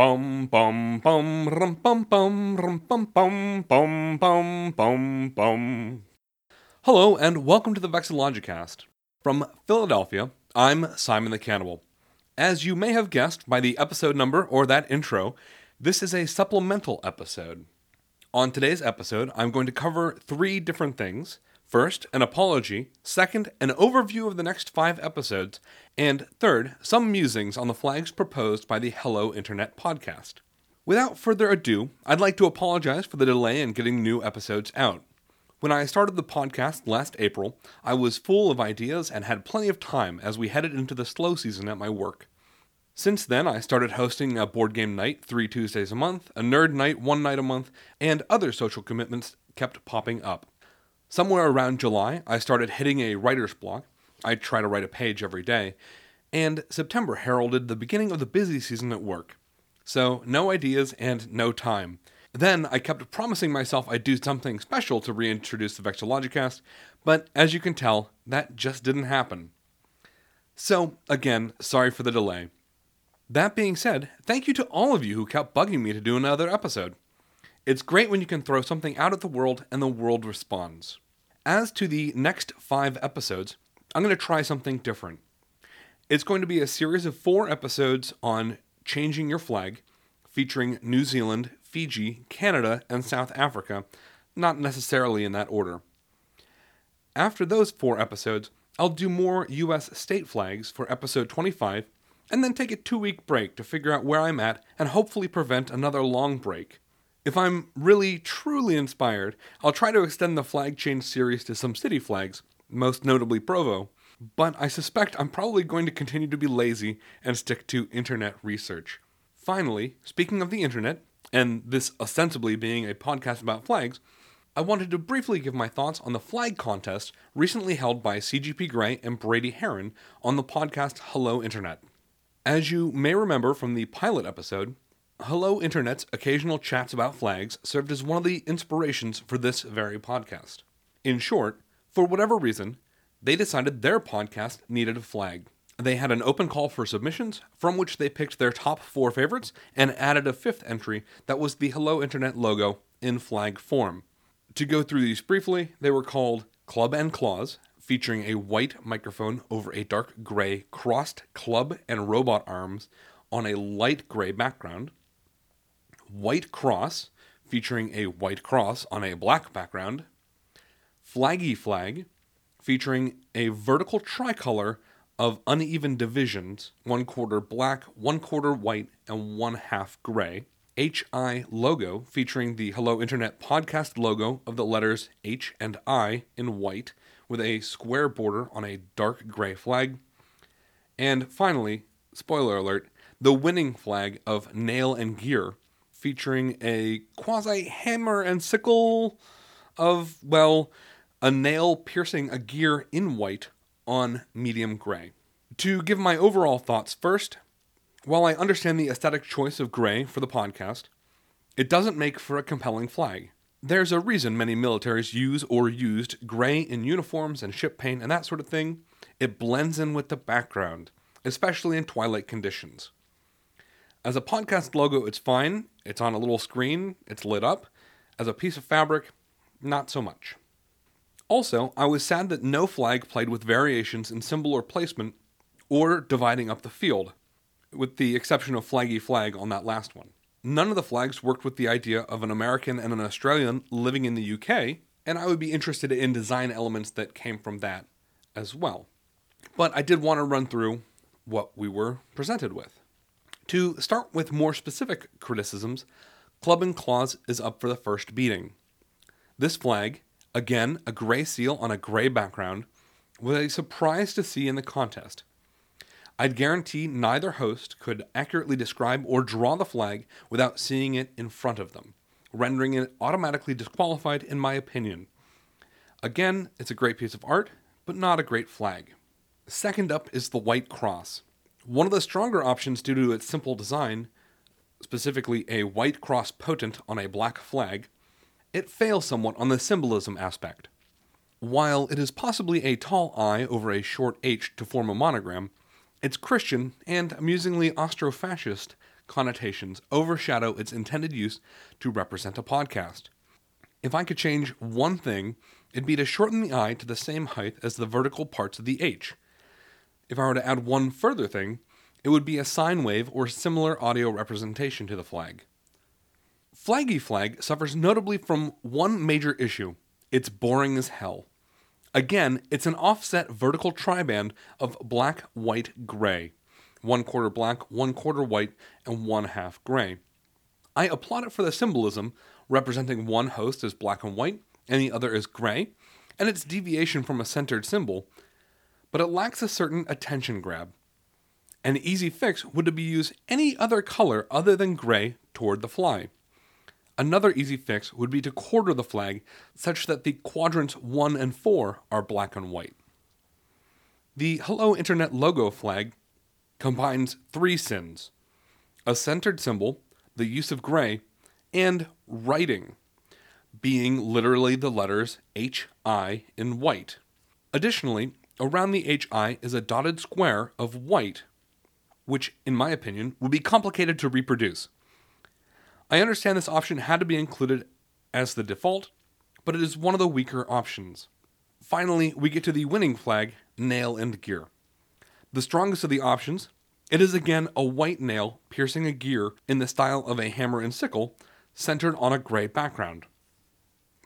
Bum bum bum rum bum bum rum bum bum bum bum bum bum. Hello and welcome to the Vexillogicast. From Philadelphia, I'm Simon the Cannibal. As you may have guessed by the episode number or that intro, this is a supplemental episode. On today's episode, I'm going to cover three different things. First, an apology. Second, an overview of the next five episodes. And third, some musings on the flags proposed by the Hello Internet podcast. Without further ado, I'd like to apologize for the delay in getting new episodes out. When I started the podcast last April, I was full of ideas and had plenty of time as we headed into the slow season at my work. Since then, I started hosting a board game night three Tuesdays a month, a nerd night one night a month, and other social commitments kept popping up. Somewhere around July, I started hitting a writer's block. I try to write a page every day. And September heralded the beginning of the busy season at work. So, no ideas and no time. Then I kept promising myself I'd do something special to reintroduce the Vexillogicast, but as you can tell, that just didn't happen. So, again, sorry for the delay. That being said, thank you to all of you who kept bugging me to do another episode. It's great when you can throw something out at the world and the world responds. As to the next five episodes, I'm going to try something different. It's going to be a series of four episodes on changing your flag, featuring New Zealand, Fiji, Canada, and South Africa, not necessarily in that order. After those four episodes, I'll do more US state flags for episode 25, and then take a two week break to figure out where I'm at and hopefully prevent another long break. If I'm really, truly inspired, I'll try to extend the flag change series to some city flags, most notably Provo, but I suspect I'm probably going to continue to be lazy and stick to internet research. Finally, speaking of the internet, and this ostensibly being a podcast about flags, I wanted to briefly give my thoughts on the flag contest recently held by CGP Grey and Brady Haran on the podcast Hello Internet. As you may remember from the pilot episode, Hello Internet's occasional chats about flags served as one of the inspirations for this very podcast. In short, for whatever reason, they decided their podcast needed a flag. They had an open call for submissions, from which they picked their top four favorites and added a fifth entry that was the Hello Internet logo in flag form. To go through these briefly, they were called Club and Claws, featuring a white microphone over a dark gray crossed club and robot arms on a light gray background. White Cross, featuring a white cross on a black background. Flaggy Flag, featuring a vertical tricolor of uneven divisions, one quarter black, one quarter white, and one half gray. HI logo, featuring the Hello Internet podcast logo of the letters H and I in white, with a square border on a dark gray flag. And finally, spoiler alert, the winning flag of Nail and Gear, featuring a quasi hammer and sickle of, well, a nail piercing a gear in white on medium gray. To give my overall thoughts first, while I understand the aesthetic choice of gray for the podcast, it doesn't make for a compelling flag. There's a reason many militaries use or used gray in uniforms and ship paint and that sort of thing. It blends in with the background, especially in twilight conditions. As a podcast logo, it's fine. It's on a little screen, it's lit up. As a piece of fabric, not so much. Also, I was sad that no flag played with variations in symbol or placement or dividing up the field, with the exception of Flaggy Flag on that last one. None of the flags worked with the idea of an American and an Australian living in the UK, and I would be interested in design elements that came from that as well. But I did want to run through what we were presented with. To start with more specific criticisms, Club and Claws is up for the first beating. This flag, again a gray seal on a gray background, was a surprise to see in the contest. I'd guarantee neither host could accurately describe or draw the flag without seeing it in front of them, rendering it automatically disqualified in my opinion. Again, it's a great piece of art, but not a great flag. Second up is the White Cross. One of the stronger options due to its simple design, specifically a white cross potent on a black flag, it fails somewhat on the symbolism aspect. While it is possibly a tall I over a short H to form a monogram, it's Christian and amusingly Austro fascist connotations overshadow its intended use to represent a podcast. If I could change one thing, it'd be to shorten the I to the same height as the vertical parts of the H. If I were to add one further thing, it would be a sine wave or similar audio representation to the flag. Flaggy Flag suffers notably from one major issue it's boring as hell. Again, it's an offset vertical triband of black, white, gray. One quarter black, one quarter white, and one half gray. I applaud it for the symbolism, representing one host as black and white and the other as gray, and its deviation from a centered symbol, but it lacks a certain attention grab. An easy fix would be to use any other color other than gray toward the fly. Another easy fix would be to quarter the flag such that the quadrants 1 and 4 are black and white. The Hello Internet logo flag combines three sins a centered symbol, the use of gray, and writing, being literally the letters HI in white. Additionally, around the HI is a dotted square of white, which, in my opinion, would be complicated to reproduce. I understand this option had to be included as the default, but it is one of the weaker options. Finally, we get to the winning flag, nail and gear. The strongest of the options, it is again a white nail piercing a gear in the style of a hammer and sickle, centered on a gray background.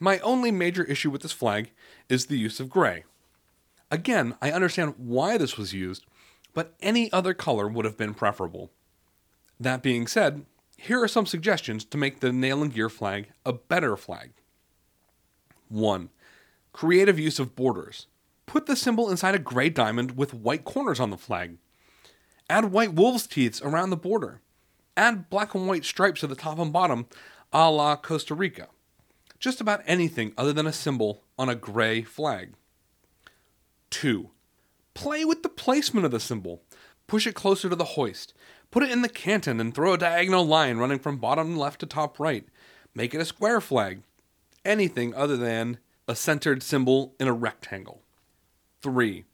My only major issue with this flag is the use of gray. Again, I understand why this was used, but any other color would have been preferable. That being said, here are some suggestions to make the nail and gear flag a better flag. 1. Creative use of borders. Put the symbol inside a gray diamond with white corners on the flag. Add white wolves' teeth around the border. Add black and white stripes at the top and bottom, a la Costa Rica. Just about anything other than a symbol on a gray flag. 2. Play with the placement of the symbol. Push it closer to the hoist. Put it in the canton and throw a diagonal line running from bottom left to top right. Make it a square flag. Anything other than a centered symbol in a rectangle. 3.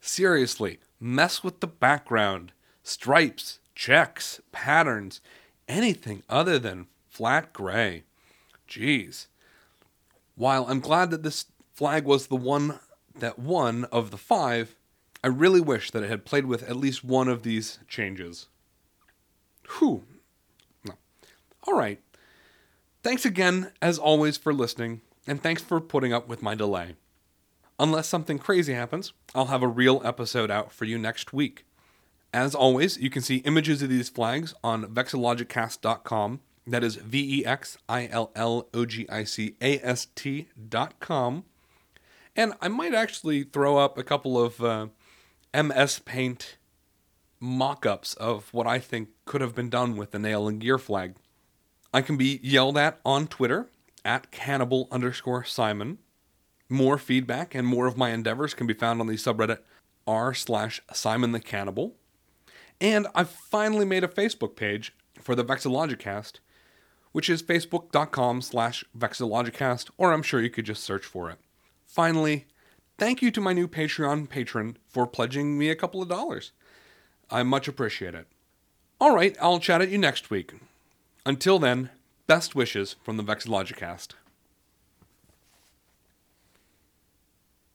Seriously, mess with the background. Stripes, checks, patterns, anything other than flat gray. Jeez. While I'm glad that this flag was the one that one of the five, I really wish that it had played with at least one of these changes. Whew. No. All right. Thanks again, as always, for listening, and thanks for putting up with my delay. Unless something crazy happens, I'll have a real episode out for you next week. As always, you can see images of these flags on vexillogicast.com. That is V E X I L L O G I C A S T.com. And I might actually throw up a couple of uh, MS Paint mock ups of what I think could have been done with the nail and gear flag. I can be yelled at on Twitter at cannibal underscore Simon. More feedback and more of my endeavors can be found on the subreddit r slash Simon the Cannibal. And I've finally made a Facebook page for the Vexillogicast, which is facebook.com slash Vexillogicast, or I'm sure you could just search for it. Finally, thank you to my new Patreon patron for pledging me a couple of dollars. I much appreciate it. All right, I'll chat at you next week. Until then, best wishes from the Vexillogicast.